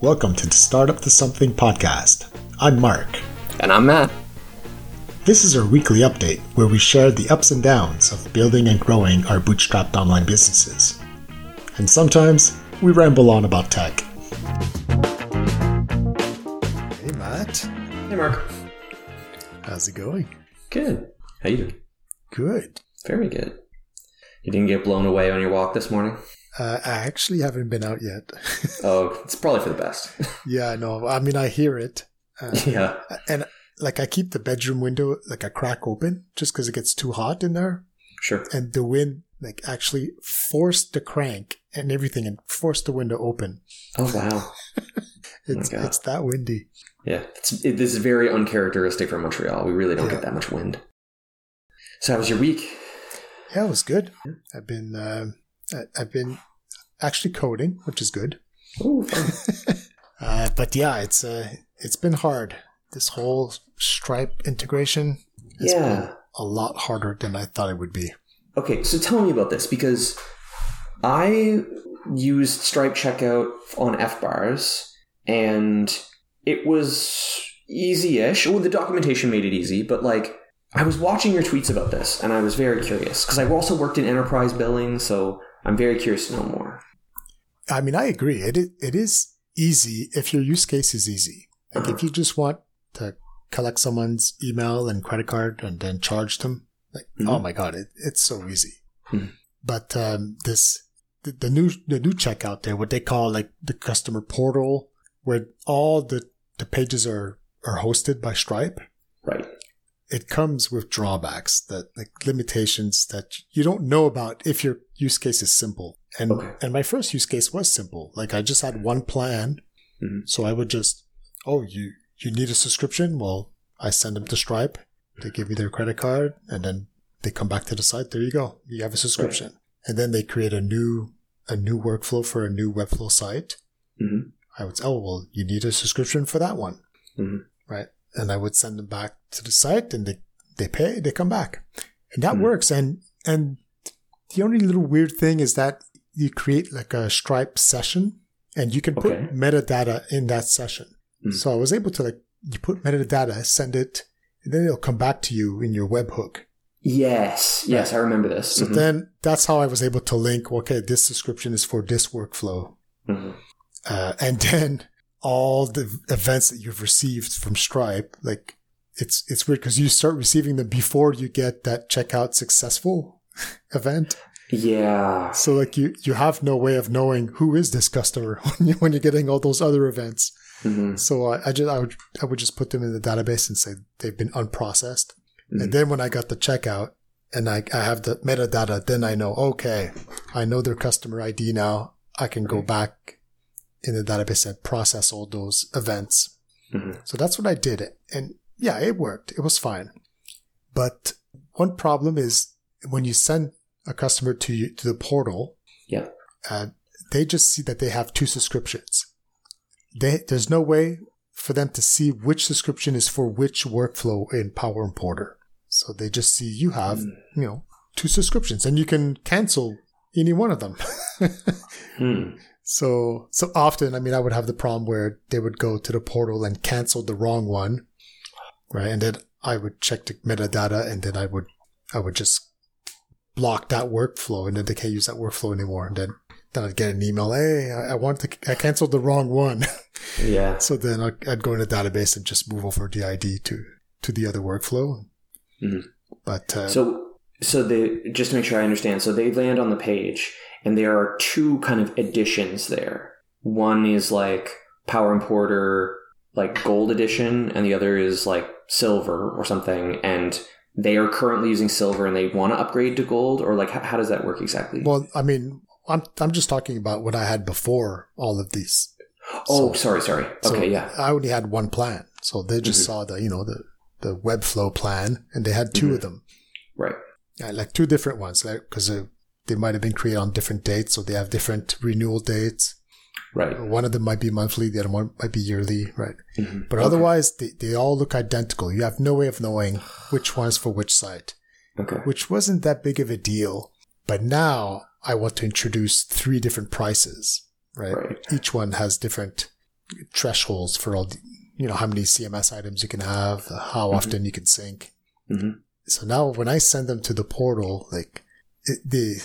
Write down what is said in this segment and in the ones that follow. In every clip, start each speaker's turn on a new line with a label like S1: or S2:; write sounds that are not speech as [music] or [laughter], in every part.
S1: Welcome to the Startup to Something podcast. I'm Mark.
S2: And I'm Matt.
S1: This is our weekly update where we share the ups and downs of building and growing our bootstrapped online businesses. And sometimes we ramble on about tech. Hey, Matt.
S2: Hey, Mark.
S1: How's it going?
S2: Good. How you doing?
S1: Good.
S2: Very good. You didn't get blown away on your walk this morning?
S1: Uh, I actually haven't been out yet. [laughs]
S2: oh, it's probably for the best. [laughs]
S1: yeah, no. I mean, I hear it.
S2: Uh, yeah.
S1: And like, I keep the bedroom window like a crack open just because it gets too hot in there.
S2: Sure.
S1: And the wind like actually forced the crank and everything and forced the window open.
S2: Oh wow. [laughs]
S1: it's oh it's that windy.
S2: Yeah, it's, it, this is very uncharacteristic for Montreal. We really don't yeah. get that much wind. So, how was your week?
S1: Yeah, it was good. I've been uh, I've been actually coding, which is good.
S2: Ooh, [laughs]
S1: uh, but yeah, it's uh, it's been hard. This whole Stripe integration
S2: has yeah. been
S1: a lot harder than I thought it would be.
S2: Okay, so tell me about this because I used Stripe checkout on F bars and it was easy-ish. Well, the documentation made it easy, but like I was watching your tweets about this and I was very curious because I've also worked in enterprise billing, so I'm very curious to know more.
S1: I mean, I agree. It is, it is easy if your use case is easy. Like if you just want to collect someone's email and credit card and then charge them, like mm-hmm. oh my god, it, it's so easy. Mm-hmm. But um, this the, the, new the new checkout there, what they call like the customer portal, where all the the pages are are hosted by Stripe.
S2: Right
S1: it comes with drawbacks that like limitations that you don't know about if your use case is simple. And okay. and my first use case was simple. Like I just had one plan. Mm-hmm. So I would just, oh, you you need a subscription? Well, I send them to Stripe. They give me their credit card and then they come back to the site. There you go. You have a subscription. Right. And then they create a new a new workflow for a new Webflow site. Mm-hmm. I would say, oh well, you need a subscription for that one. Mm-hmm. Right and I would send them back to the site and they, they pay, they come back. And that mm. works. And, and the only little weird thing is that you create like a Stripe session and you can put okay. metadata in that session. Mm. So I was able to like, you put metadata, send it, and then it'll come back to you in your webhook.
S2: Yes, yes, I remember this.
S1: So mm-hmm. then that's how I was able to link, okay, this subscription is for this workflow. Mm-hmm. Uh, and then all the events that you've received from Stripe, like it's it's weird because you start receiving them before you get that checkout successful [laughs] event.
S2: Yeah.
S1: So like you you have no way of knowing who is this customer [laughs] when you when you're getting all those other events. Mm-hmm. So I, I, just I would I would just put them in the database and say they've been unprocessed. Mm-hmm. And then when I got the checkout and I, I have the metadata, then I know okay, I know their customer ID now. I can go back in the database and process all those events. Mm-hmm. So that's what I did. And yeah, it worked. It was fine. But one problem is when you send a customer to you, to the portal,
S2: yeah,
S1: uh, they just see that they have two subscriptions. They, there's no way for them to see which subscription is for which workflow in Power Importer. So they just see you have, mm. you know, two subscriptions and you can cancel any one of them. [laughs] hmm. So, so often, I mean, I would have the problem where they would go to the portal and cancel the wrong one, right? And then I would check the metadata and then I would, I would just block that workflow and then they can't use that workflow anymore. And then, then I'd get an email, Hey, I, I want to, I canceled the wrong one. [laughs]
S2: Yeah.
S1: so then I'd, I'd, go in the database and just move over the ID to, to the other workflow. Mm-hmm. But, uh,
S2: so, so they, just to make sure I understand, so they land on the page and there are two kind of editions there. One is like Power Importer, like Gold Edition, and the other is like Silver or something. And they are currently using Silver and they want to upgrade to Gold, or like how, how does that work exactly?
S1: Well, I mean, I'm I'm just talking about what I had before all of these.
S2: Oh, so, sorry, sorry. Okay, yeah.
S1: I only had one plan, so they just mm-hmm. saw the you know the the Webflow plan, and they had 2 mm-hmm. of them.
S2: Right.
S1: Yeah, like two different ones, like because they might have been created on different dates, so they have different renewal dates.
S2: Right.
S1: One of them might be monthly, the other one might be yearly, right? Mm-hmm. But okay. otherwise, they, they all look identical. You have no way of knowing which one is for which site.
S2: Okay.
S1: Which wasn't that big of a deal. But now I want to introduce three different prices, right? right. Each one has different thresholds for all, the, you know, how many CMS items you can have, how mm-hmm. often you can sync. Mm-hmm. So now when I send them to the portal, like it, the,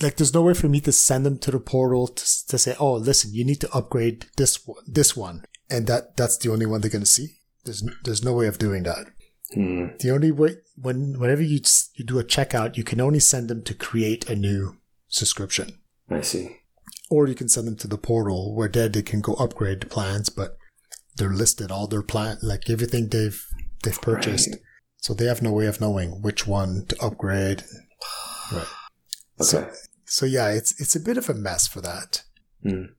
S1: like there's no way for me to send them to the portal to, to say, oh, listen, you need to upgrade this one, this one, and that that's the only one they're going to see. There's there's no way of doing that. Hmm. The only way when whenever you you do a checkout, you can only send them to create a new subscription.
S2: I see.
S1: Or you can send them to the portal where there they can go upgrade the plans, but they're listed all their plan like everything they've they've purchased. Right. So they have no way of knowing which one to upgrade. [sighs] Right. So, so yeah, it's it's a bit of a mess for that. Mm.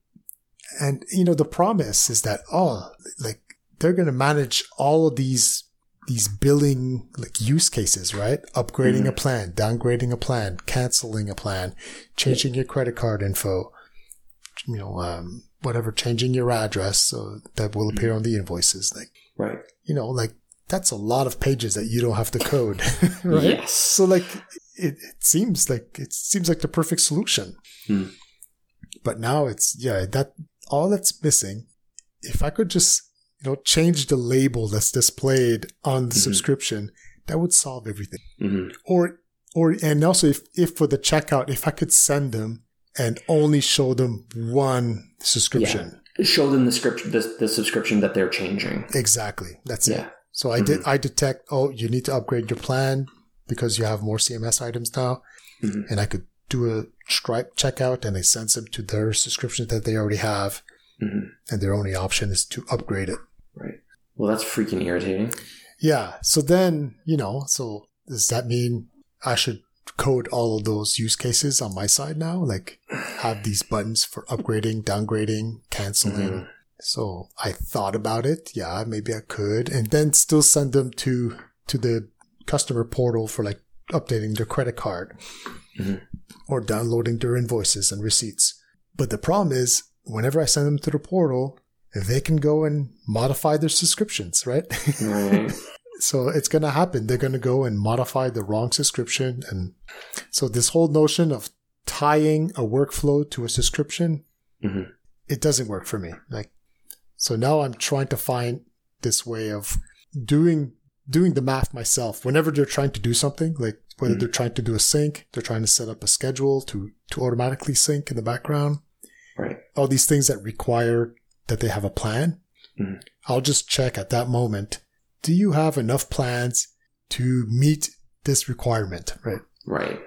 S1: And you know, the promise is that oh, like they're going to manage all of these these billing like use cases, right? Upgrading mm-hmm. a plan, downgrading a plan, canceling a plan, changing your credit card info, you know, um, whatever, changing your address so that will appear mm-hmm. on the invoices. Like,
S2: right.
S1: You know, like that's a lot of pages that you don't have to code, [laughs] right?
S2: Yes.
S1: So like, it, it seems like, it seems like the perfect solution. Hmm. But now it's, yeah, that, all that's missing. If I could just, you know, change the label that's displayed on the mm-hmm. subscription, that would solve everything. Mm-hmm. Or, or, and also if, if for the checkout, if I could send them and only show them one subscription.
S2: Yeah. Show them the script, the, the subscription that they're changing.
S1: Exactly. That's yeah. it. So I mm-hmm. did, I detect, oh, you need to upgrade your plan because you have more CMS items now. Mm-hmm. And I could do a Stripe checkout and they send them to their subscription that they already have. Mm-hmm. And their only option is to upgrade it.
S2: Right. Well, that's freaking irritating.
S1: Yeah. So then, you know, so does that mean I should code all of those use cases on my side now? Like have these buttons for upgrading, downgrading, canceling. Mm-hmm. So I thought about it. Yeah, maybe I could and then still send them to, to the customer portal for like updating their credit card mm-hmm. or downloading their invoices and receipts. But the problem is whenever I send them to the portal, they can go and modify their subscriptions, right? right. [laughs] so it's going to happen. They're going to go and modify the wrong subscription. And so this whole notion of tying a workflow to a subscription, mm-hmm. it doesn't work for me. Like, so now I'm trying to find this way of doing, doing the math myself. Whenever they're trying to do something, like whether mm-hmm. they're trying to do a sync, they're trying to set up a schedule to, to automatically sync in the background.
S2: Right.
S1: All these things that require that they have a plan. Mm-hmm. I'll just check at that moment. Do you have enough plans to meet this requirement? Right.
S2: Right.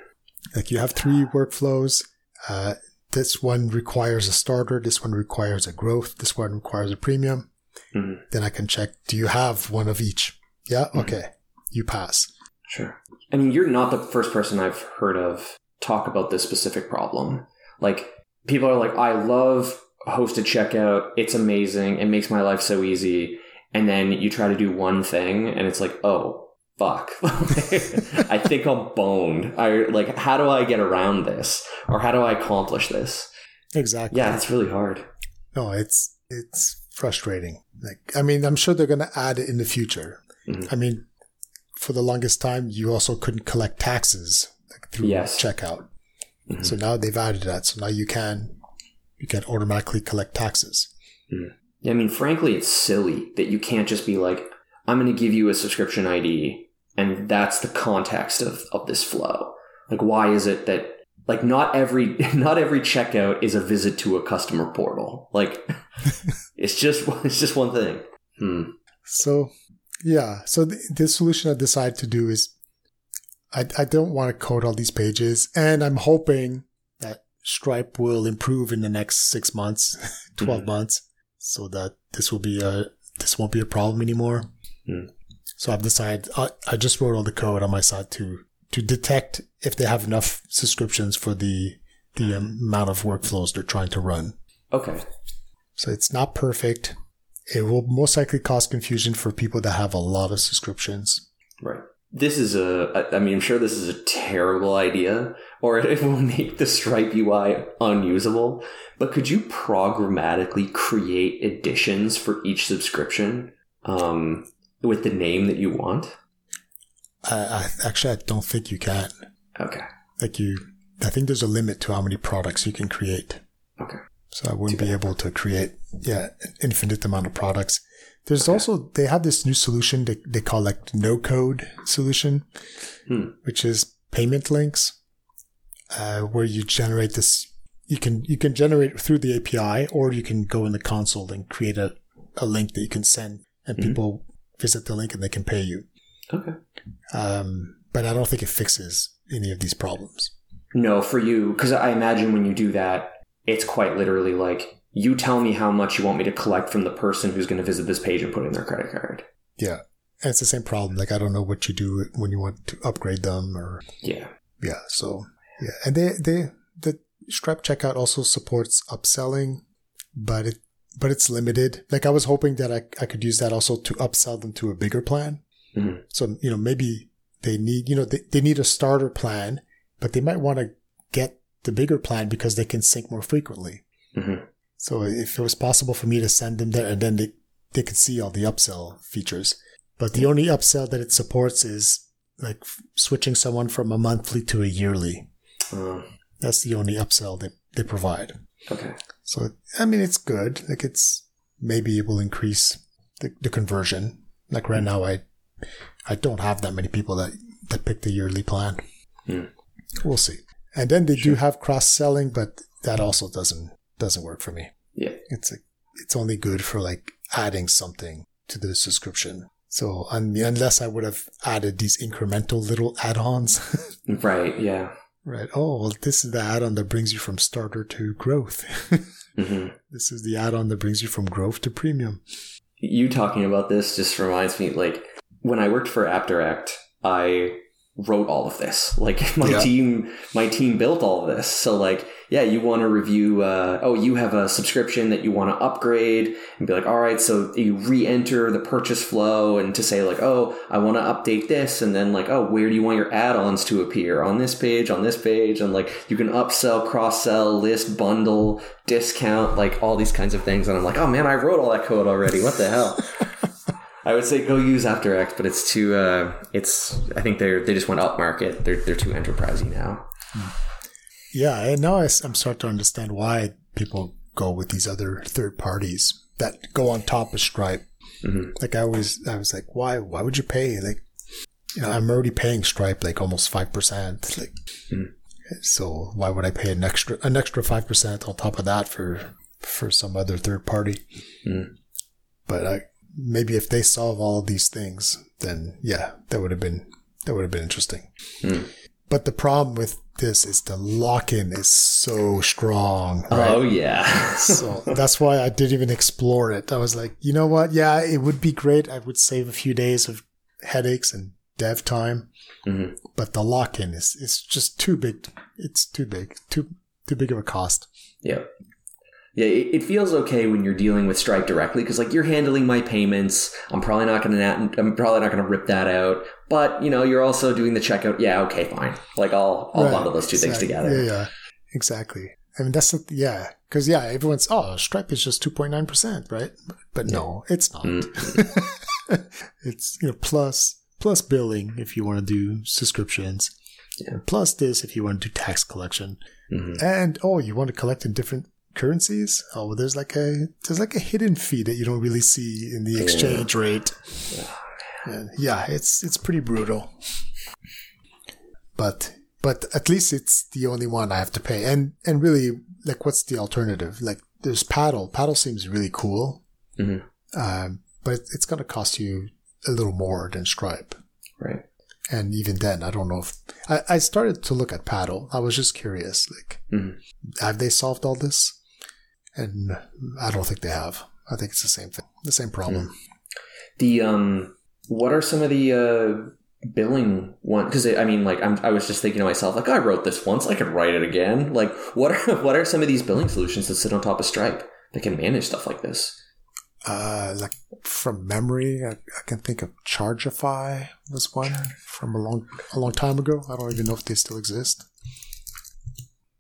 S1: Like you have three workflows. Uh, this one requires a starter. This one requires a growth. This one requires a premium. Mm-hmm. Then I can check. Do you have one of each? Yeah. Mm-hmm. Okay. You pass.
S2: Sure. I mean, you're not the first person I've heard of talk about this specific problem. Like people are like, I love hosted checkout. It's amazing. It makes my life so easy. And then you try to do one thing and it's like, oh, fuck. [laughs] I think I'm boned. I like, how do I get around this? Or how do I accomplish this?
S1: Exactly.
S2: Yeah, it's really hard.
S1: No, it's, it's frustrating. Like, I mean, I'm sure they're going to add it in the future. Mm-hmm. I mean, for the longest time, you also couldn't collect taxes like, through yes. checkout. Mm-hmm. So now they've added that. So now you can you can automatically collect taxes.
S2: Mm. I mean, frankly, it's silly that you can't just be like, I'm going to give you a subscription ID, and that's the context of, of this flow. Like, why is it that like not every [laughs] not every checkout is a visit to a customer portal? Like, [laughs] it's just [laughs] it's just one thing. Hmm.
S1: So, yeah. So the, the solution I decided to do is, I I don't want to code all these pages, and I'm hoping that Stripe will improve in the next six months, [laughs] 12 mm. months, so that this will be a, this won't be a problem anymore. Mm. So I've decided, I, I just wrote all the code on my side to, to detect if they have enough subscriptions for the, the amount of workflows they're trying to run.
S2: Okay.
S1: So it's not perfect. It will most likely cause confusion for people that have a lot of subscriptions.
S2: Right. This is a i mean i'm sure this is a terrible idea or [laughs] it will make the stripe ui unusable but could you programmatically create editions for each subscription um, with the name that you want?
S1: I, I actually i don't think you can.
S2: Okay.
S1: Like you i think there's a limit to how many products you can create.
S2: Okay
S1: So I wouldn't be able to create, yeah, an infinite amount of products. There's okay. also, they have this new solution they, they call like no code solution, hmm. which is payment links, uh, where you generate this, you can, you can generate through the API or you can go in the console and create a, a link that you can send and mm-hmm. people visit the link and they can pay you.
S2: Okay.
S1: Um, but I don't think it fixes any of these problems.
S2: No, for you, because I imagine when you do that, it's quite literally like you tell me how much you want me to collect from the person who's going to visit this page and put in their credit card.
S1: Yeah. And it's the same problem. Like, I don't know what you do when you want to upgrade them or.
S2: Yeah.
S1: Yeah. So, yeah. And they, they, the Stripe checkout also supports upselling, but it, but it's limited. Like, I was hoping that I, I could use that also to upsell them to a bigger plan. Mm-hmm. So, you know, maybe they need, you know, they, they need a starter plan, but they might want to get the bigger plan because they can sync more frequently. Mm-hmm. So if it was possible for me to send them there and then they, they could see all the upsell features. But the only upsell that it supports is like switching someone from a monthly to a yearly. Uh, That's the only upsell they, they provide.
S2: Okay.
S1: So, I mean, it's good. Like it's maybe it will increase the, the conversion. Like right now, I, I don't have that many people that, that pick the yearly plan. Mm. We'll see. And then they sure. do have cross selling, but that also doesn't doesn't work for me.
S2: Yeah.
S1: It's like it's only good for like adding something to the subscription. So unless I would have added these incremental little add-ons. [laughs]
S2: right. Yeah.
S1: Right. Oh, well, this is the add-on that brings you from starter to growth. [laughs] mm-hmm. This is the add-on that brings you from growth to premium.
S2: You talking about this just reminds me, like when I worked for AppDirect, I wrote all of this. [laughs] Like my yeah. team, my team built all of this. So like, yeah, you want to review. Uh, oh, you have a subscription that you want to upgrade, and be like, all right. So you re-enter the purchase flow, and to say like, oh, I want to update this, and then like, oh, where do you want your add-ons to appear on this page, on this page, and like you can upsell, cross-sell, list, bundle, discount, like all these kinds of things. And I'm like, oh man, I wrote all that code already. What the hell? [laughs] I would say go use After AppDirect, but it's too. Uh, it's. I think they're they just went up market. They're they're too enterprising now.
S1: Yeah, and now I'm starting to understand why people go with these other third parties that go on top of Stripe. Mm-hmm. Like I was, I was like, why? Why would you pay? Like, you know, I'm already paying Stripe like almost five percent. Like, mm. so why would I pay an extra an extra five percent on top of that for for some other third party? Mm. But I maybe if they solve all these things, then yeah, that would have been that would have been interesting. Mm. But the problem with this is the lock-in is so strong.
S2: Right? Oh yeah. [laughs]
S1: so that's why I didn't even explore it. I was like, you know what? Yeah, it would be great. I would save a few days of headaches and dev time. Mm-hmm. But the lock-in is is just too big. It's too big. Too too big of a cost.
S2: Yeah yeah, it, it, feels okay when you're dealing with Stripe directly because like you're handling my payments. I'm probably not gonna I'm probably not gonna rip that out. But you know, you're also doing the checkout. Yeah, okay, fine. Like I'll I'll right. bundle those two exactly. things together.
S1: Yeah, yeah, exactly. I mean that's yeah, because yeah, everyone's oh Stripe is just two point nine percent, right? But no, it's not. Mm-hmm. [laughs] it's you know plus plus billing if you want to do subscriptions. Yeah. Plus this if you want to do tax collection. Mm-hmm. And oh, you want to collect in different currencies. Oh, there's like a there's like a hidden fee that you don't really see in the exchange yeah. rate. And yeah, it's it's pretty brutal. But but at least it's the only one I have to pay. And and really, like, what's the alternative? Like, there's Paddle. Paddle seems really cool, mm-hmm. um, but it's going to cost you a little more than Stripe.
S2: Right.
S1: And even then, I don't know if I, I started to look at Paddle. I was just curious, like, mm-hmm. have they solved all this? And I don't think they have. I think it's the same thing, the same problem.
S2: The um, what are some of the uh billing one? Because I mean, like I'm, I was just thinking to myself, like I wrote this once, I could write it again. Like what are [laughs] what are some of these billing solutions that sit on top of Stripe that can manage stuff like this?
S1: Uh, like from memory, I, I can think of Chargify was one from a long a long time ago. I don't even know if they still exist.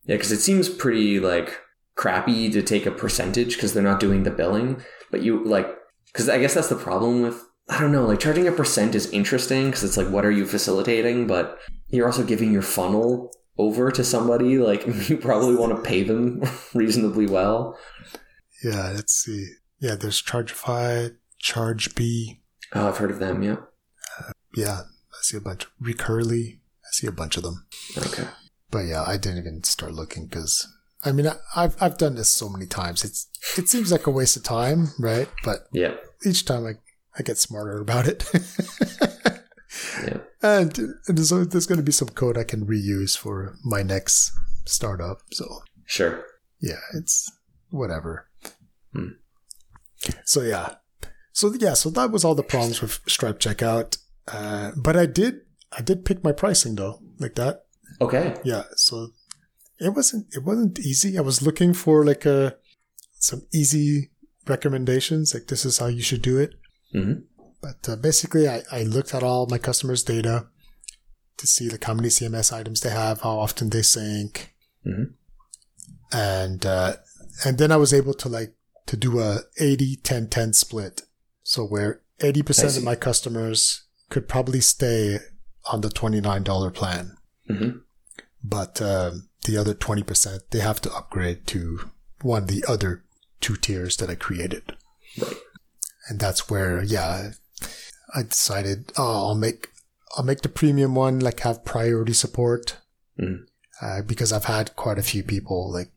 S2: Yeah, because it seems pretty like crappy to take a percentage because they're not doing the billing. But you like, because I guess that's the problem with, I don't know, like charging a percent is interesting because it's like, what are you facilitating? But you're also giving your funnel over to somebody, like [laughs] you probably want to pay them [laughs] reasonably well.
S1: Yeah, let's see. Yeah, there's Chargify, Chargebee.
S2: Oh, I've heard of them. Yeah.
S1: Uh, yeah, I see a bunch. Recurly, I see a bunch of them.
S2: Okay.
S1: But yeah, I didn't even start looking because I mean, I, I've I've done this so many times. It's it seems like a waste of time, right? But
S2: yeah,
S1: each time I I get smarter about it. [laughs]
S2: yeah.
S1: And, and there's, there's going to be some code I can reuse for my next startup. So
S2: sure.
S1: Yeah, it's whatever.
S2: Hmm.
S1: So yeah, so yeah, so that was all the problems with Stripe checkout. Uh, but I did I did pick my pricing though, like that.
S2: Okay.
S1: Yeah. So it wasn't it wasn't easy. I was looking for like a some easy recommendations, like this is how you should do it.
S2: Mm-hmm.
S1: But uh, basically, I, I looked at all my customers' data to see like how many CMS items they have, how often they sync,
S2: mm-hmm.
S1: and uh, and then I was able to like to do a 80 10 10 split. So where 80% of my customers could probably stay on the $29 plan.
S2: Mm-hmm.
S1: But um, the other 20%, they have to upgrade to one of the other two tiers that I created.
S2: Right.
S1: And that's where, yeah, I decided, oh, I'll make, I'll make the premium one like have priority support.
S2: Mm.
S1: Uh, because I've had quite a few people like,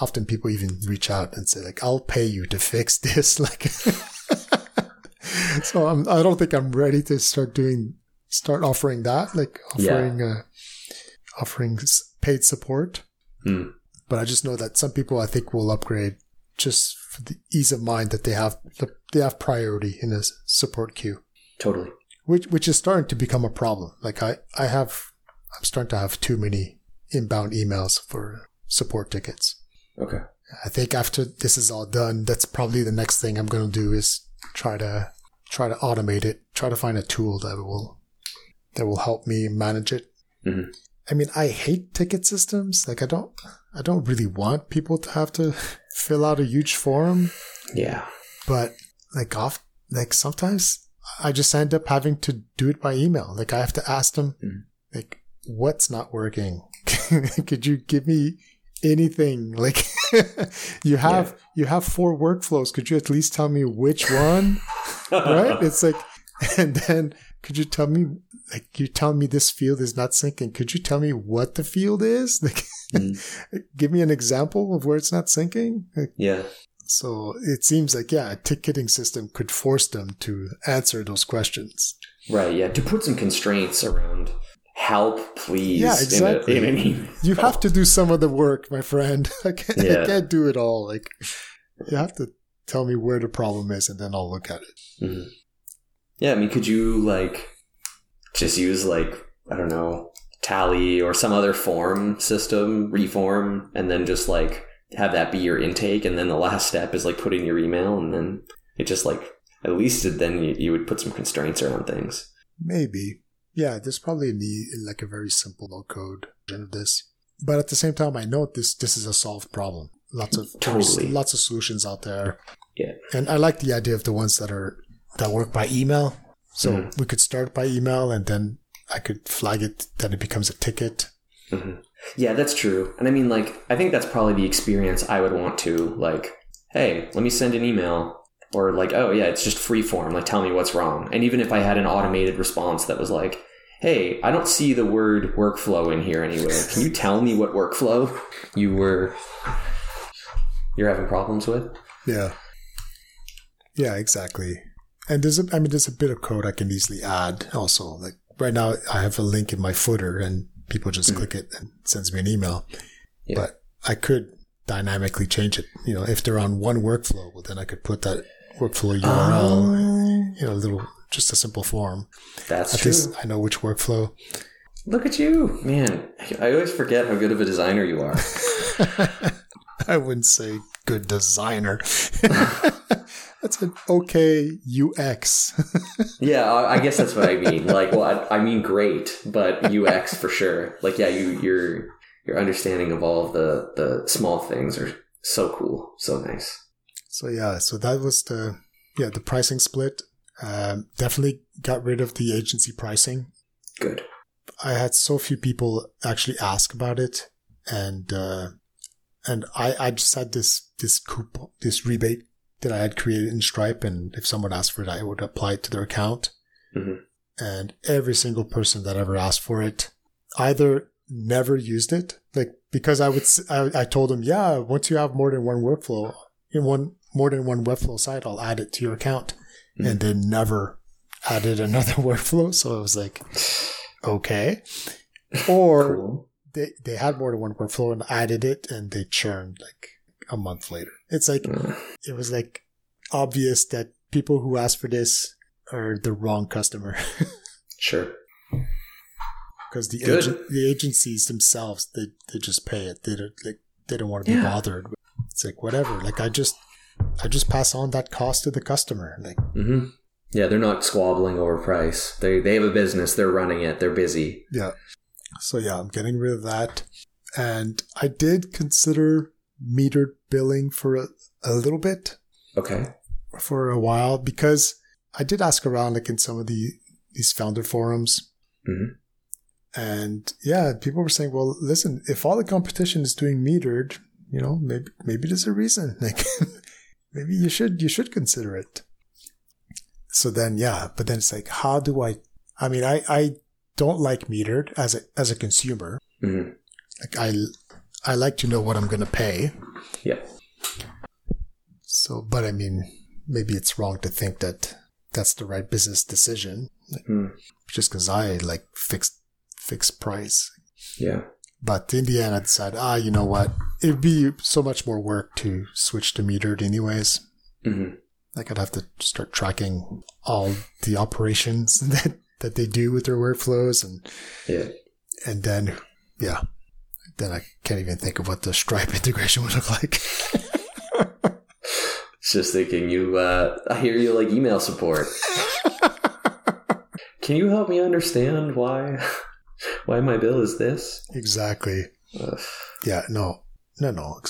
S1: often people even reach out and say like, I'll pay you to fix [laughs] this. Like, [laughs] so I'm, I don't think I'm ready to start doing, start offering that, like offering, yeah. uh, offering paid support.
S2: Mm.
S1: But I just know that some people I think will upgrade just for the ease of mind that they have they have priority in a support queue.
S2: Totally.
S1: Which which is starting to become a problem. Like I I have I'm starting to have too many inbound emails for support tickets.
S2: Okay.
S1: I think after this is all done, that's probably the next thing I'm going to do is try to try to automate it, try to find a tool that will that will help me manage it.
S2: Mm-hmm.
S1: I mean, I hate ticket systems. Like I don't I don't really want people to have to [laughs] fill out a huge form.
S2: Yeah.
S1: But like off like sometimes I just end up having to do it by email. Like I have to ask them
S2: mm.
S1: like what's not working? [laughs] Could you give me anything? Like [laughs] you have yeah. you have four workflows. Could you at least tell me which one? right? It's like and then could you tell me like you tell me this field is not syncing. Could you tell me what the field is? [laughs] Like
S2: mm. [laughs]
S1: give me an example of where it's not syncing. Like,
S2: yeah.
S1: so it seems like yeah a ticketing system could force them to answer those questions.
S2: Right yeah to put some constraints around help please
S1: yeah exactly
S2: in a, in
S1: you have to do some of the work my friend. [laughs] I can't, yeah. I can't do it all. Like you have to tell me where the problem is and then i'll look at it.
S2: Mm-hmm. Yeah i mean could you like just use like I don't know tally or some other form system reform and then just like have that be your intake and then the last step is like putting your email and then it just like at least then you, you would put some constraints around things.
S1: Maybe. Yeah there's probably a need, like a very simple no code version of this. But at the same time i know this this is a solved problem. Lots of
S2: totally.
S1: lots of solutions out there.
S2: Yeah.
S1: And i like the idea of the ones that are that work by email so mm-hmm. we could start by email and then I could flag it that it becomes a ticket.
S2: Mm-hmm. Yeah, that's true. And I mean, like, I think that's probably the experience I would want to, like, hey, let me send an email. Or, like, oh, yeah, it's just free form. Like, tell me what's wrong. And even if I had an automated response that was like, hey, I don't see the word workflow in here anywhere. Can you tell me what workflow [laughs] you were, you're having problems with?
S1: Yeah. Yeah, exactly. And there's a, I mean, there's a bit of code I can easily add also. Like right now, I have a link in my footer and people just mm-hmm. click it and it sends me an email.
S2: Yeah.
S1: But I could dynamically change it. You know, if they're on one workflow, well, then I could put that workflow URL,
S2: oh.
S1: you know, a little, just a simple form.
S2: That's
S1: At
S2: true.
S1: least I know which workflow.
S2: Look at you, man. I always forget how good of a designer you are. [laughs]
S1: I wouldn't say good designer. [laughs] that's an okay UX. [laughs]
S2: yeah, I guess that's what I mean. Like, well, I, I, mean great, but UX for sure. Like, yeah, you your your understanding of all of the the small things are so cool, so nice.
S1: So yeah, so that was the yeah the pricing split. Um, definitely got rid of the agency pricing.
S2: Good.
S1: I had so few people actually ask about it, and uh, and I I just had this this coupon this rebate that I had created in Stripe, and if someone asked for it, I would apply it to their account. Mm-hmm. And every single person that ever asked for it either never used it, like because I would I, I told them, yeah, once you have more than one workflow in one more than one workflow site, I'll add it to your account, mm-hmm. and they never added [laughs] another workflow. So I was like, okay, [laughs] or cool. they they had more than one workflow and added it, and they churned like a month later. It's like it was like obvious that people who ask for this are the wrong customer. [laughs]
S2: sure.
S1: Because the ag- the agencies themselves, they they just pay it. They don't like they don't want to be yeah. bothered. It's like whatever. Like I just I just pass on that cost to the customer. Like.
S2: Mm-hmm. Yeah, they're not squabbling over price. They they have a business. They're running it. They're busy.
S1: Yeah. So yeah, I'm getting rid of that. And I did consider metered billing for a, a little bit.
S2: Okay.
S1: For a while because I did ask around like in some of the these founder forums. Mm-hmm. And yeah, people were saying, well, listen, if all the competition is doing metered, you know, maybe maybe there's a reason. [laughs] Like maybe you should you should consider it. So then yeah, but then it's like, how do I I mean I I don't like metered as a as a consumer. Mm-hmm. Like I I like to know what I'm gonna pay.
S2: Yeah.
S1: So but I mean maybe it's wrong to think that that's the right business decision. Mm. Just because I like fixed fixed price.
S2: Yeah.
S1: But in the end, I decided, ah, you know what? It'd be so much more work to switch to metered, anyways. Mm-hmm. Like I'd have to start tracking all the operations [laughs] that that they do with their workflows, and
S2: yeah,
S1: and then yeah, then I can't even think of what the Stripe [laughs] integration would look like. [laughs]
S2: Just thinking, you. Uh, I hear you like email support. [laughs] Can you help me understand why? why my bill is this?
S1: Exactly. Ugh. Yeah, no, no, no.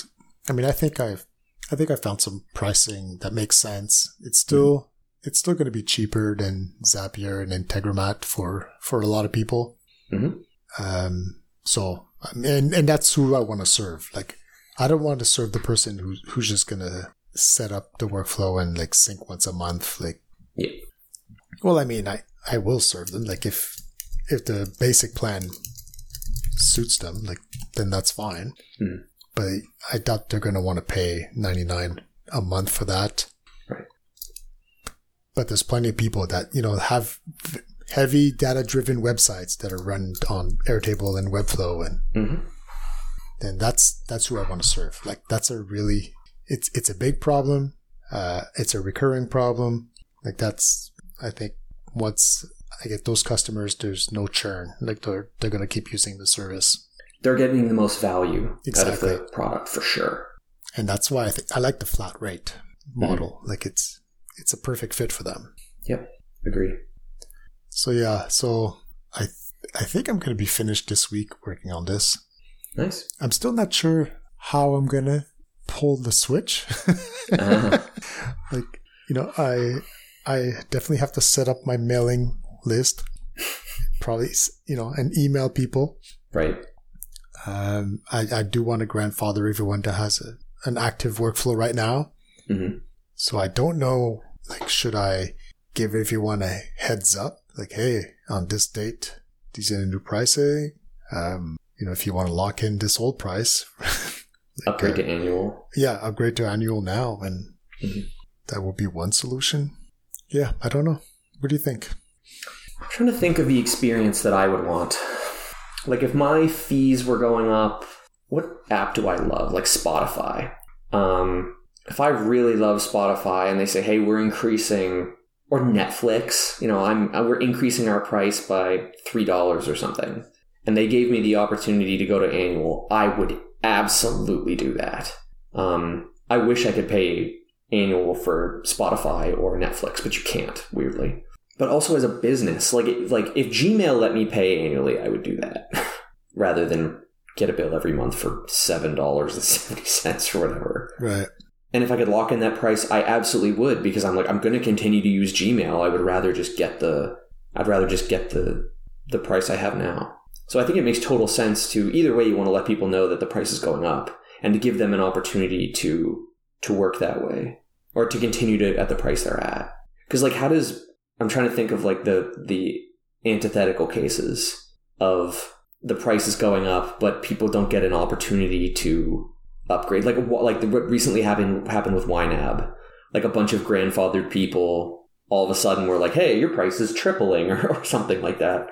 S1: I mean, I think I've, I think I found some pricing that makes sense. It's still, mm it's still going to be cheaper than Zapier and Integromat for for a lot of people. Mm-hmm. Um, so, and and that's who I want to serve. Like, I don't want to serve the person who who's just gonna set up the workflow and like sync once a month. Like,
S2: yeah.
S1: Well, I mean, I I will serve them. Like, if if the basic plan suits them, like then that's fine. Mm. But I doubt they're going to want to pay ninety nine a month for that.
S2: Right.
S1: But there's plenty of people that you know have heavy data driven websites that are run on Airtable and Webflow, and mm-hmm. then that's that's who I want to serve. Like that's a really it's it's a big problem. Uh, it's a recurring problem. Like that's I think once I get those customers, there's no churn. Like they're they're gonna keep using the service.
S2: They're getting the most value exactly. out of the product for sure.
S1: And that's why I think I like the flat rate model. Mm-hmm. Like it's it's a perfect fit for them.
S2: Yep, agree.
S1: So yeah, so I th- I think I'm gonna be finished this week working on this.
S2: Nice.
S1: I'm still not sure how I'm gonna pull the switch. uh-huh. [laughs] Like you know, I I definitely have to set up my mailing list, probably you know, and email people.
S2: Right.
S1: Um, I, I do want to grandfather everyone that has a, an active workflow right now. Mm-hmm. So I don't know, like, should I give everyone a heads up? Like, hey, on this date, these are the new pricing. Um, you know, if you want to lock in this old price, [laughs]
S2: like, upgrade uh, to annual.
S1: Yeah, upgrade to annual now, and mm-hmm. that would be one solution. Yeah, I don't know. What do you think?
S2: I'm trying to think of the experience that I would want. Like if my fees were going up, what app do I love? Like Spotify. Um, if I really love Spotify and they say, "Hey, we're increasing," or Netflix, you know, I'm uh, we're increasing our price by three dollars or something, and they gave me the opportunity to go to annual, I would absolutely do that. Um, I wish I could pay annual for Spotify or Netflix, but you can't, weirdly. But also as a business, like like if Gmail let me pay annually, I would do that [laughs] rather than get a bill every month for seven dollars and seventy cents or whatever.
S1: Right.
S2: And if I could lock in that price, I absolutely would because I'm like I'm going to continue to use Gmail. I would rather just get the I'd rather just get the the price I have now. So I think it makes total sense to either way you want to let people know that the price is going up and to give them an opportunity to to work that way or to continue to at the price they're at. Cuz like how does I'm trying to think of like the the antithetical cases of the price is going up but people don't get an opportunity to upgrade like like the, what recently happened happened with YNAB like a bunch of grandfathered people all of a sudden were like hey your price is tripling [laughs] or, or something like that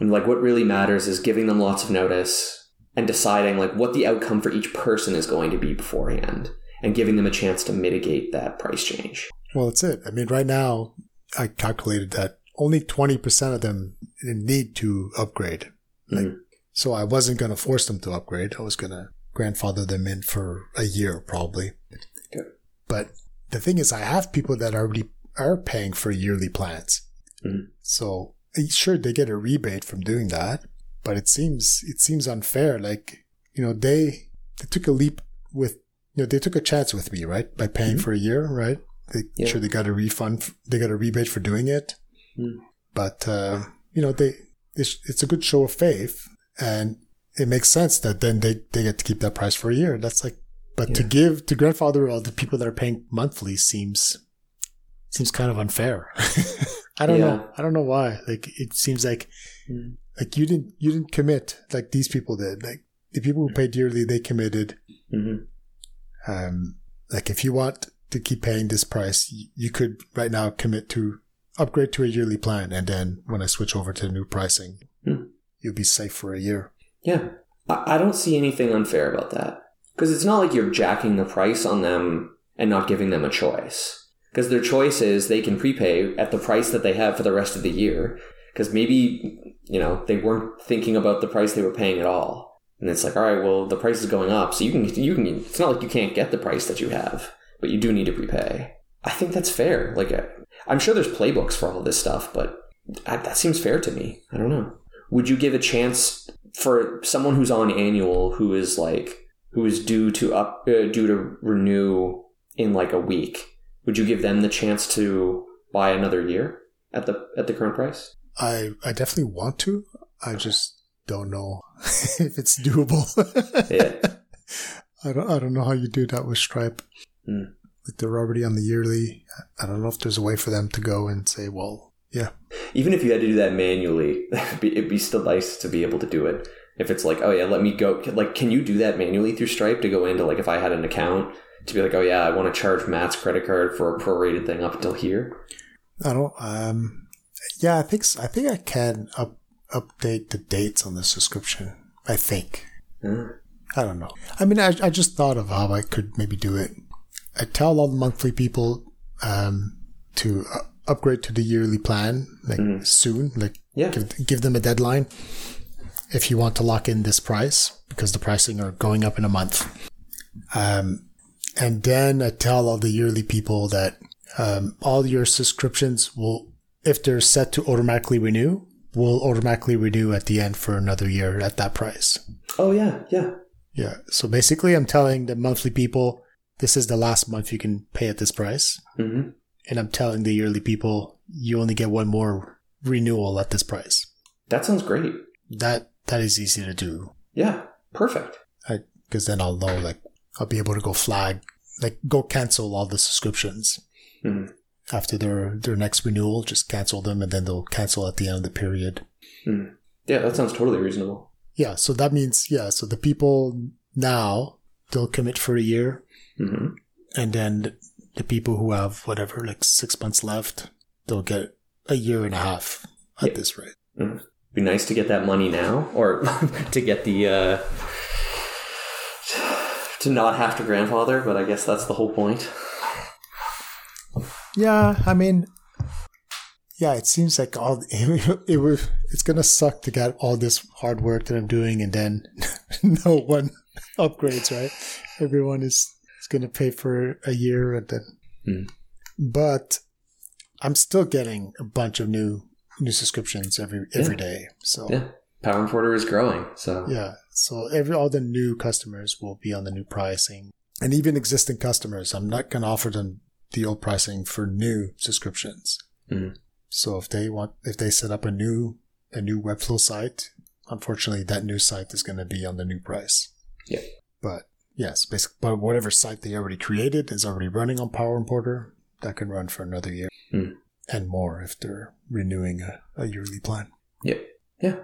S2: and like what really matters is giving them lots of notice and deciding like what the outcome for each person is going to be beforehand and giving them a chance to mitigate that price change.
S1: Well, that's it. I mean, right now, I calculated that only 20% of them need to upgrade. Like, mm-hmm. So I wasn't going to force them to upgrade. I was going to grandfather them in for a year probably. But the thing is, I have people that already are paying for yearly plans. Mm-hmm. So sure they get a rebate from doing that, but it seems it seems unfair. Like you know they they took a leap with you know they took a chance with me right by paying mm-hmm. for a year right. They yeah. sure they got a refund they got a rebate for doing it, mm. but uh, you know they it's, it's a good show of faith and it makes sense that then they, they get to keep that price for a year. That's like, but yeah. to give to grandfather all the people that are paying monthly seems seems kind of unfair. [laughs] I don't yeah. know. I don't know why. Like it seems like mm. like you didn't you didn't commit like these people did. Like the people who paid yearly, they committed. Mm-hmm. Um, like if you want to keep paying this price, you could right now commit to upgrade to a yearly plan, and then when I switch over to the new pricing, mm. you'll be safe for a year.
S2: Yeah, I don't see anything unfair about that. Because it's not like you're jacking the price on them and not giving them a choice. Because their choice is they can prepay at the price that they have for the rest of the year. Because maybe you know they weren't thinking about the price they were paying at all. And it's like all right well the price is going up so you can you can it's not like you can't get the price that you have but you do need to prepay. I think that's fair. Like i'm sure there's playbooks for all this stuff but that seems fair to me. I don't know. Would you give a chance for someone who's on annual who is like who is due to up uh, due to renew in like a week would you give them the chance to buy another year at the at the current price?
S1: I I definitely want to. I just don't know [laughs] if it's doable. yeah. [laughs] I don't I don't know how you do that with Stripe. Mm. Like they're already on the yearly. I don't know if there's a way for them to go and say, well, yeah.
S2: Even if you had to do that manually, it'd [laughs] be, it'd be still nice to be able to do it. If it's like, oh yeah, let me go. Like, can you do that manually through Stripe to go into like if I had an account to be like, oh yeah, I want to charge Matt's credit card for a prorated thing up until here?
S1: I don't. Um, yeah, I think I think I can up, update the dates on the subscription. I think. Mm. I don't know. I mean, I, I just thought of how I could maybe do it. I tell all the monthly people um, to uh, upgrade to the yearly plan like mm. soon. Like, yeah. give, give them a deadline if you want to lock in this price because the pricing are going up in a month. Um, and then I tell all the yearly people that um, all your subscriptions will, if they're set to automatically renew, will automatically renew at the end for another year at that price.
S2: Oh yeah, yeah,
S1: yeah. So basically, I'm telling the monthly people this is the last month you can pay at this price, mm-hmm. And I'm telling the yearly people you only get one more renewal at this price.
S2: That sounds great.
S1: That that is easy to do.
S2: Yeah, perfect.
S1: Because then I'll know like I'll be able to go flag, like go cancel all the subscriptions mm-hmm. after their their next renewal. Just cancel them, and then they'll cancel at the end of the period.
S2: Mm. Yeah, that sounds totally reasonable.
S1: Yeah, so that means yeah, so the people now they'll commit for a year, mm-hmm. and then the people who have whatever like six months left, they'll get a year and a half at yeah. this rate.
S2: Mm-hmm. Be nice to get that money now, or [laughs] to get the. Uh to not have to grandfather, but I guess that's the whole point.
S1: Yeah, I mean, yeah, it seems like all [laughs] it, it was. It's gonna suck to get all this hard work that I'm doing, and then [laughs] no one upgrades. Right? Everyone is is gonna pay for a year, and then. Mm. But I'm still getting a bunch of new new subscriptions every every yeah. day. So
S2: yeah, Power Importer is growing. So
S1: yeah, so every all the new customers will be on the new pricing, and even existing customers, I'm not going to offer them the old pricing for new subscriptions. Mm-hmm. So if they want, if they set up a new a new Webflow site. Unfortunately, that new site is going to be on the new price.
S2: Yeah.
S1: But yes, basically, but whatever site they already created is already running on Power Importer. That can run for another year
S2: mm.
S1: and more if they're renewing a, a yearly plan.
S2: Yeah. Yeah.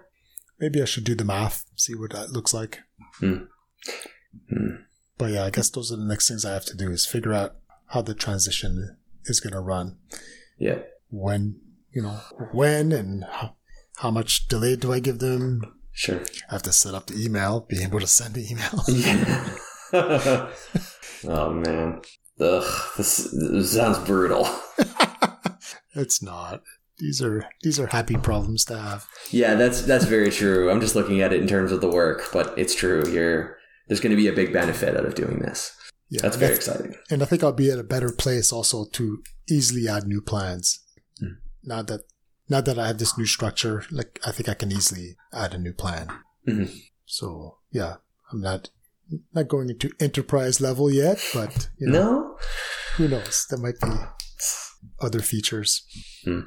S1: Maybe I should do the math, see what that looks like.
S2: Mm.
S1: Mm. But yeah, I guess those are the next things I have to do is figure out how the transition is going to run.
S2: Yeah.
S1: When, you know, when and how, how much delay do I give them?
S2: Sure.
S1: I have to set up the email, be able to send the email. [laughs]
S2: Yeah. [laughs] oh man. Ugh, this, this sounds brutal. [laughs]
S1: it's not. These are these are happy problems to have.
S2: Yeah, that's that's very true. I'm just looking at it in terms of the work, but it's true. You're there's going to be a big benefit out of doing this. Yeah, that's very exciting.
S1: And I think I'll be at a better place also to easily add new plans. Mm. Now that now that I have this new structure, like I think I can easily add a new plan.
S2: Mm-hmm.
S1: So yeah, I'm not not going into enterprise level yet, but you know,
S2: no,
S1: who knows? There might be other features.
S2: Mm.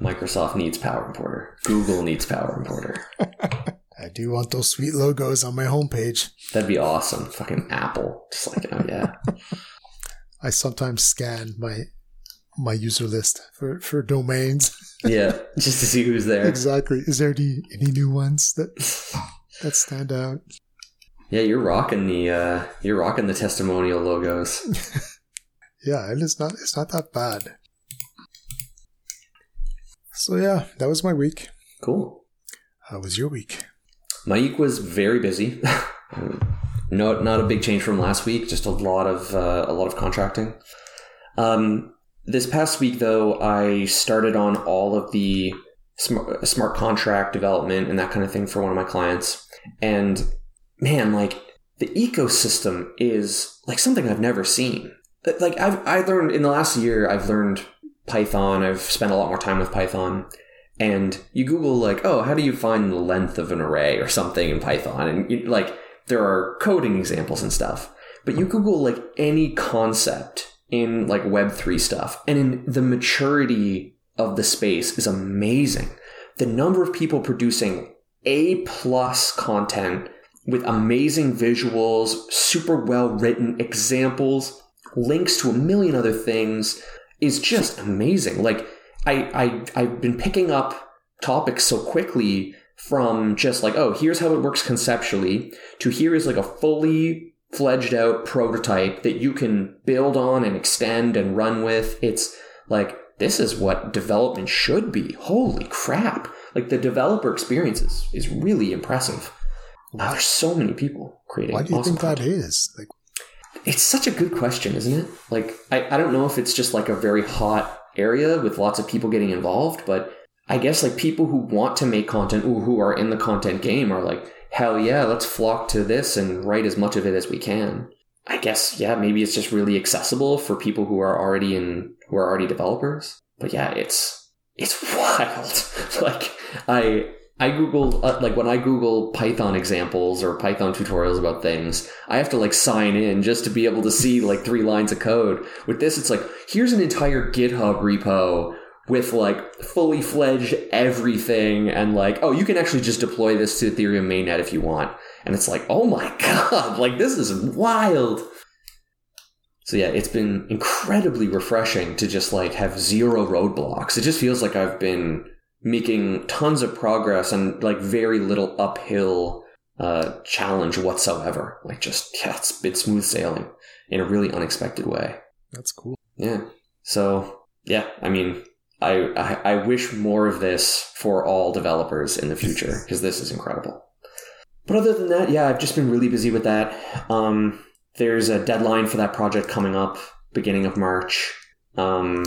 S2: Microsoft needs Power Importer. Google needs Power Importer. [laughs]
S1: I do want those sweet logos on my homepage.
S2: That'd be awesome. Fucking Apple. Just like, oh yeah. [laughs]
S1: I sometimes scan my my user list for, for domains. [laughs]
S2: yeah, just to see who's there.
S1: Exactly. Is there any any new ones that that stand out?
S2: Yeah, you're rocking the uh you're rocking the testimonial logos. [laughs]
S1: yeah, it is not it's not that bad. So yeah, that was my week.
S2: Cool.
S1: How was your week?
S2: My week was very busy. no, not a big change from last week. Just a lot of uh, a lot of contracting. Um, this past week, though, I started on all of the smart, smart contract development and that kind of thing for one of my clients. And man, like the ecosystem is like something I've never seen. Uh, like I've I learned in the last year, I've learned Python. I've spent a lot more time with Python. And you Google like, oh, how do you find the length of an array or something in Python? And you, like, there are coding examples and stuff. But you Google like any concept in like Web3 stuff, and in the maturity of the space is amazing. The number of people producing A plus content with amazing visuals, super well written examples, links to a million other things is just amazing. Like I, I I've been picking up topics so quickly from just like, oh, here's how it works conceptually to here is like a fully fledged out prototype that you can build on and extend and run with. It's like this is what development should be. Holy crap. Like the developer experience is, is really impressive. Wow. there's so many people creating.
S1: Why do you awesome think content. that is? Like
S2: it's such a good question, isn't it? Like, I, I don't know if it's just like a very hot area with lots of people getting involved, but I guess like people who want to make content, ooh, who are in the content game, are like, hell yeah, let's flock to this and write as much of it as we can. I guess, yeah, maybe it's just really accessible for people who are already in, who are already developers. But yeah, it's, it's [laughs] wild. [laughs] like, I, I Google uh, like when I Google Python examples or Python tutorials about things, I have to like sign in just to be able to see like three lines of code. With this, it's like, here's an entire GitHub repo with like fully fledged everything and like, oh, you can actually just deploy this to Ethereum mainnet if you want. And it's like, oh my [laughs] God, like this is wild. So yeah, it's been incredibly refreshing to just like have zero roadblocks. It just feels like I've been making tons of progress and like very little uphill uh, challenge whatsoever. Like just [laughs] yeah, it's been smooth sailing in a really unexpected way.
S1: That's cool.
S2: Yeah. So yeah, I mean, I I, I wish more of this for all developers in the future because this is incredible. But other than that, yeah, I've just been really busy with that. Um, there's a deadline for that project coming up beginning of March. Um,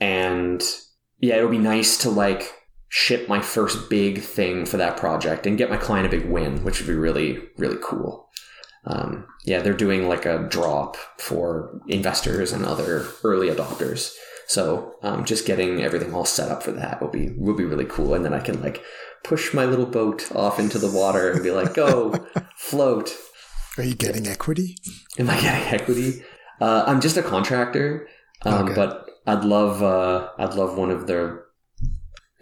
S2: and yeah, it would be nice to like ship my first big thing for that project and get my client a big win, which would be really, really cool. Um, yeah, they're doing like a drop for investors and other early adopters. So um, just getting everything all set up for that will be will be really cool, and then I can like push my little boat off into the water and be like, "Go, [laughs] float."
S1: Are you getting equity?
S2: Am I getting equity? Uh, I'm just a contractor, um, okay. but I'd love uh, I'd love one of their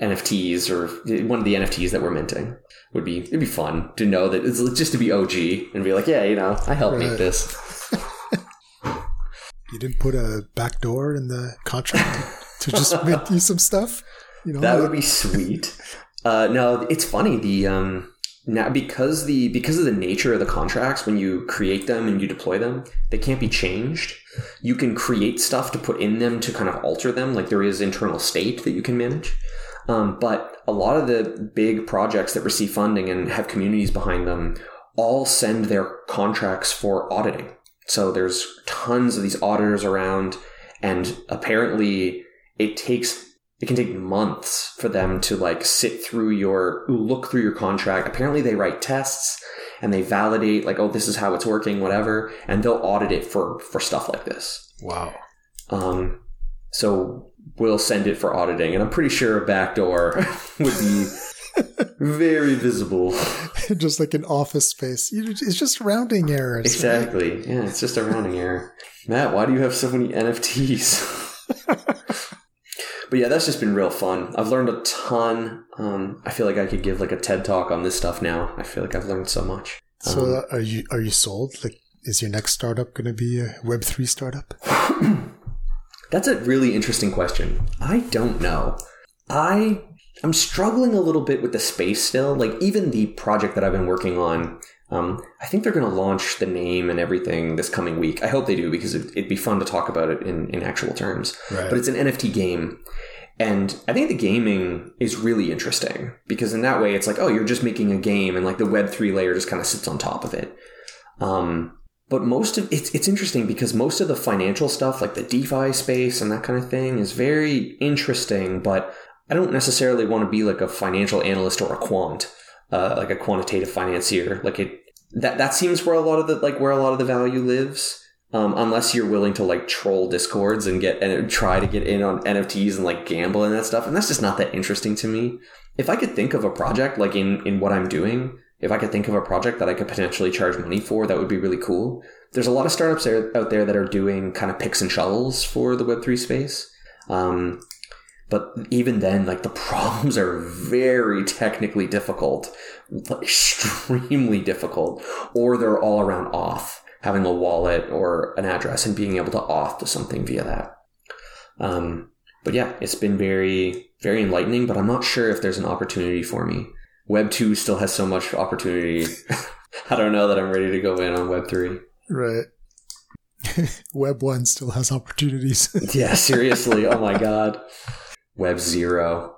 S2: NFTs or one of the NFTs that we're minting would be it'd be fun to know that it's just to be OG and be like, yeah, you know, I helped right. make this. [laughs]
S1: you didn't put a back door in the contract to just mint you some stuff.
S2: You know, that would be sweet. Uh, no, it's funny. The um, now because the because of the nature of the contracts when you create them and you deploy them they can't be changed. You can create stuff to put in them to kind of alter them like there is internal state that you can manage. Um, but a lot of the big projects that receive funding and have communities behind them all send their contracts for auditing. So there's tons of these auditors around and apparently it takes it can take months for them to like sit through your look through your contract. Apparently they write tests and they validate like oh this is how it's working whatever and they'll audit it for for stuff like this.
S1: Wow.
S2: Um so we'll send it for auditing and i'm pretty sure a backdoor [laughs] would be very visible. [laughs]
S1: Just like an office space. It's just rounding errors
S2: exactly. Right? yeah it's just a rounding error. Matt why do you have so many nfts [laughs] but yeah, that's just been real fun. I've learned a ton. Um, I feel like I could give like a TED talk on this stuff now. I feel like I've learned so much.
S1: So um, are you are you sold? Like, is your next startup going to be a Web three startup? [clears throat]
S2: that's a really interesting question. I don't know. I I'm struggling a little bit with the space still. Like even the project that I've been working on um, I think they're going to launch the name and everything this coming week. I hope they do because it'd, be fun to talk about it in, in actual terms. Right. But it's an NFT game. And I think the gaming is really interesting because in that way, it's like, oh, you're just making a game and like the Web3 layer just kind of sits on top of it. Um, but most of it's, it's interesting because most of the financial stuff, like the DeFi space and that kind of thing, is very interesting. But I don't necessarily want to be like a financial analyst or a quant uh, like a quantitative financier. Like it that that seems where a lot of the like where a lot of the value lives. Um, unless you're willing to like troll discords and get and try to get in on NFTs and like gamble and that stuff, and that's just not that interesting to me. If I could think of a project like in in what I'm doing, if I could think of a project that I could potentially charge money for, that would be really cool. There's a lot of startups out there that are doing kind of picks and shovels for the Web3 space. Um, but even then, like the [laughs] problems are very technically difficult, extremely difficult, or they're all around auth, having a wallet or an address and being able to auth to something via that. Um, but yeah, it's been very, very enlightening, but I'm not sure if there's an opportunity for me. Web 2 still has so much opportunity. [laughs] I don't know that I'm ready to go in on Web 3.
S1: Right. [laughs] Web 1 still has opportunities.
S2: yeah, seriously. Oh my God. Web Zero.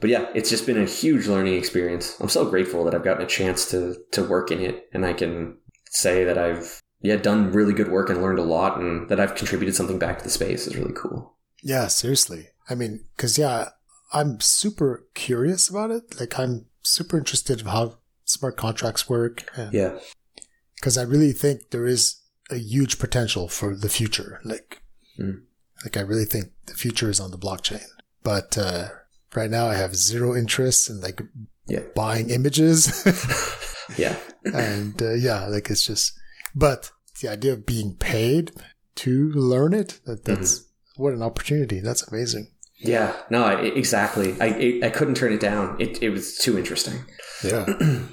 S2: but yeah, it's just been a huge learning experience. I'm so grateful that I've gotten a chance to to work in it, and I can say that I've yeah done really good work and learned a lot, and that I've contributed something back to the space is really cool.
S1: Yeah, seriously. I mean, because yeah, I'm super curious about it. Like, I'm super interested in how smart contracts work.
S2: yeah,
S1: because I really think there is a huge potential for the future. Like, mm. Like I really think the future is on the blockchain. But uh, right now I have zero interest in like
S2: yeah.
S1: buying images. [laughs]
S2: yeah. [laughs]
S1: And uh, yeah, like it's just, but the idea of being paid to learn it, that, that's mm-hmm. what an opportunity. That's amazing.
S2: Yeah, no, I, exactly. I, I couldn't turn it down. It, it was too interesting.
S1: Yeah. [clears throat]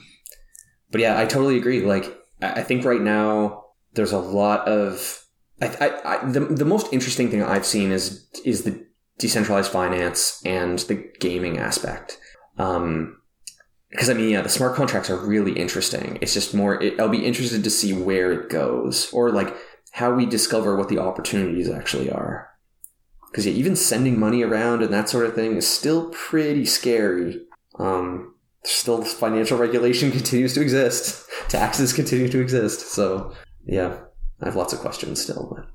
S2: but yeah, I totally agree. Like, I think right now there's a lot of I, I, I, the, the most interesting thing I've seen is is the decentralized finance and the gaming aspect. Um, because I mean, yeah, the smart contracts are really interesting. It's just more. It, I'll be interested to see where it goes, or like how we discover what the opportunities actually are. Because yeah, even sending money around and that sort of thing is still pretty scary. Um, still, financial regulation [laughs] continues to exist. Taxes continue to exist. So yeah, I have lots of questions still, but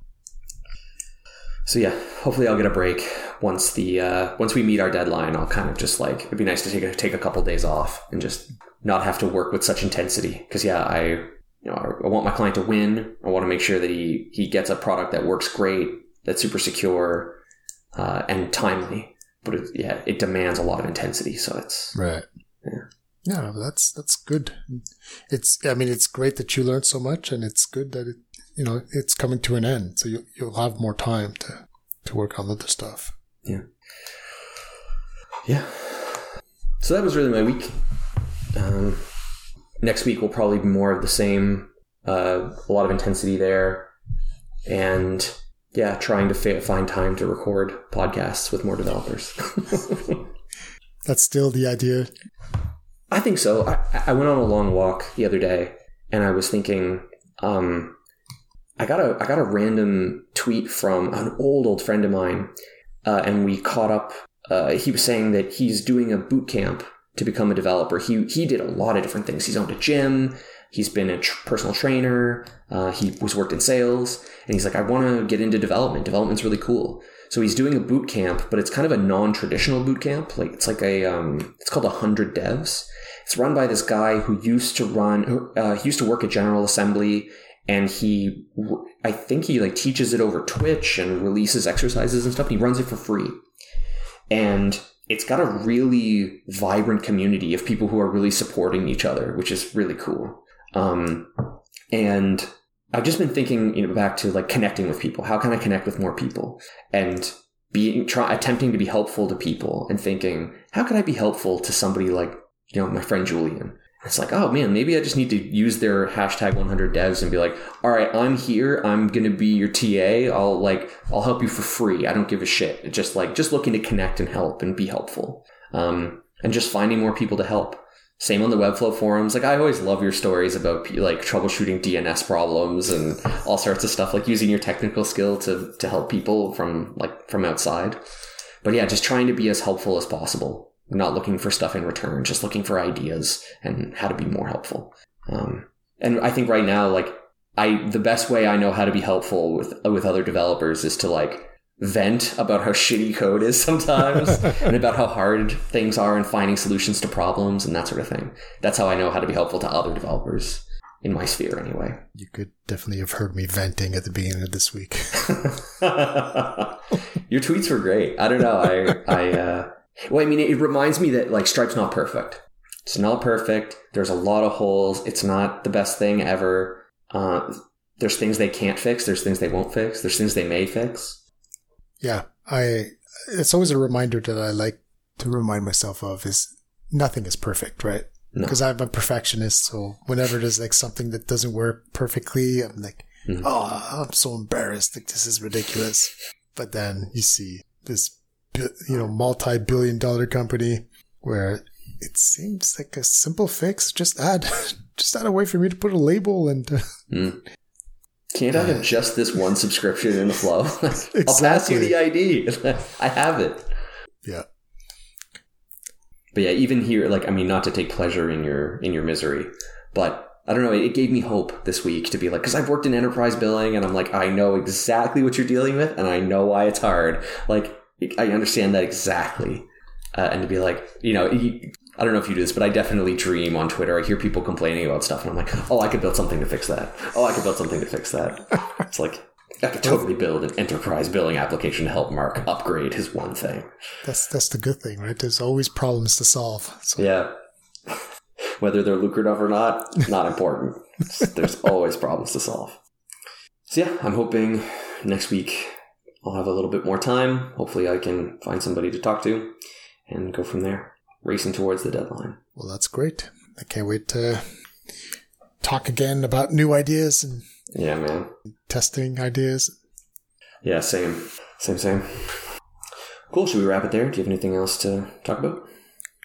S2: so yeah, hopefully I'll get a break once the uh, once we meet our deadline. I'll kind of just like it'd be nice to take a, take a couple days off and just not have to work with such intensity. Because yeah, I you know I, I want my client to win. I want to make sure that he he gets a product that works great, that's super secure uh, and timely. But it, yeah, it demands a lot of intensity. So it's
S1: right. Yeah. Yeah, that's that's good. It's I mean it's great that you learned so much, and it's good that it you know, it's coming to an end. So you, you'll have more time to, to work on other stuff.
S2: Yeah. Yeah. So that was really my week. Um, next week will probably be more of the same. Uh, a lot of intensity there, and yeah, trying to fa- find time to record podcasts with more developers. [laughs]
S1: That's still the idea.
S2: I think so. I, I went on a long walk the other day, and I was thinking, um, I got a I got a random tweet from an old old friend of mine, uh, and we caught up. Uh, he was saying that he's doing a boot camp to become a developer. He he did a lot of different things. He's owned a gym. He's been a tr- personal trainer. Uh, he was worked in sales, and he's like, I want to get into development. Development's really cool. So he's doing a boot camp, but it's kind of a non-traditional boot camp. Like it's like a um, it's called hundred devs. It's run by this guy who used to run. Uh, he used to work at General Assembly, and he I think he like teaches it over Twitch and releases exercises and stuff. And he runs it for free, and it's got a really vibrant community of people who are really supporting each other, which is really cool. Um, and I've just been thinking, you know, back to like connecting with people. How can I connect with more people? And being try attempting to be helpful to people and thinking, how can I be helpful to somebody like, you know, my friend Julian? It's like, oh man, maybe I just need to use their hashtag 100 devs and be like, all right, I'm here. I'm going to be your TA. I'll like, I'll help you for free. I don't give a shit. Just like, just looking to connect and help and be helpful. Um, and just finding more people to help. Same on the Webflow forums. Like, I always love your stories about like troubleshooting DNS problems and all sorts of stuff, like using your technical skill to, to help people from like from outside. But yeah, just trying to be as helpful as possible not looking for stuff in return, just looking for ideas and how to be more helpful. Um, and I think right now, like I, the best way I know how to be helpful with with other developers is to like vent about how [laughs] shitty code is sometimes [laughs] and about how hard things are and finding solutions to problems and that sort of thing. That's how I know how to be helpful to other developers in my sphere anyway.
S1: You could definitely have heard me venting at the beginning of this week. [laughs]
S2: Your tweets were great. I don't know. I I uh well, I mean, it reminds me that like Stripe's not perfect. It's not perfect. There's a lot of holes. It's not the best thing ever. Uh, there's things they can't fix. There's things they won't fix. There's things they may fix.
S1: Yeah, I. It's always a reminder that I like to remind myself of is nothing is perfect, right? Because no. I'm a perfectionist, so whenever there's like something that doesn't work perfectly, I'm like, mm-hmm. oh, I'm so embarrassed. Like this is ridiculous. But then you see this you know, multi-billion dollar company where it seems like a simple fix. Just add, [laughs] just add a way for me to put a label and. Uh, mm.
S2: Can't I have just this one subscription in the flow? exactly. [laughs] I'll pass you the ID. [laughs] I have it.
S1: Yeah.
S2: But yeah, even here, like I mean, not to take pleasure in your in your misery, but I don't know. It gave me hope this week to be like, because I've worked in enterprise billing, and I'm like, I know exactly what you're dealing with, and I know why it's hard. Like I understand that exactly. Uh, and to be like, you know, I don't know if you do this, but I definitely dream on Twitter. I hear people complaining about stuff, and I'm like, oh, I could build something to fix that. Oh, I could build something to fix that. [laughs] It's like I could totally build an enterprise billing application to help Mark upgrade his one thing.
S1: That's that's the good thing, right? There's always problems to solve.
S2: So. Yeah, [laughs] whether they're lucrative or not, not important. [laughs] There's always problems to solve. So yeah, I'm hoping next week I'll have a little bit more time. Hopefully, I can find somebody to talk to and go from there, racing towards the deadline.
S1: Well, that's great. I can't wait to talk again about new ideas and
S2: yeah, man,
S1: testing ideas.
S2: Yeah, same, same, same. Cool. Should we wrap it there? Do you have anything else to talk about?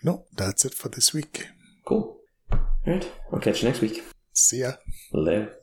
S1: No, that's it for this week.
S2: Cool. All right. I'll catch you next week.
S1: See ya.
S2: Later.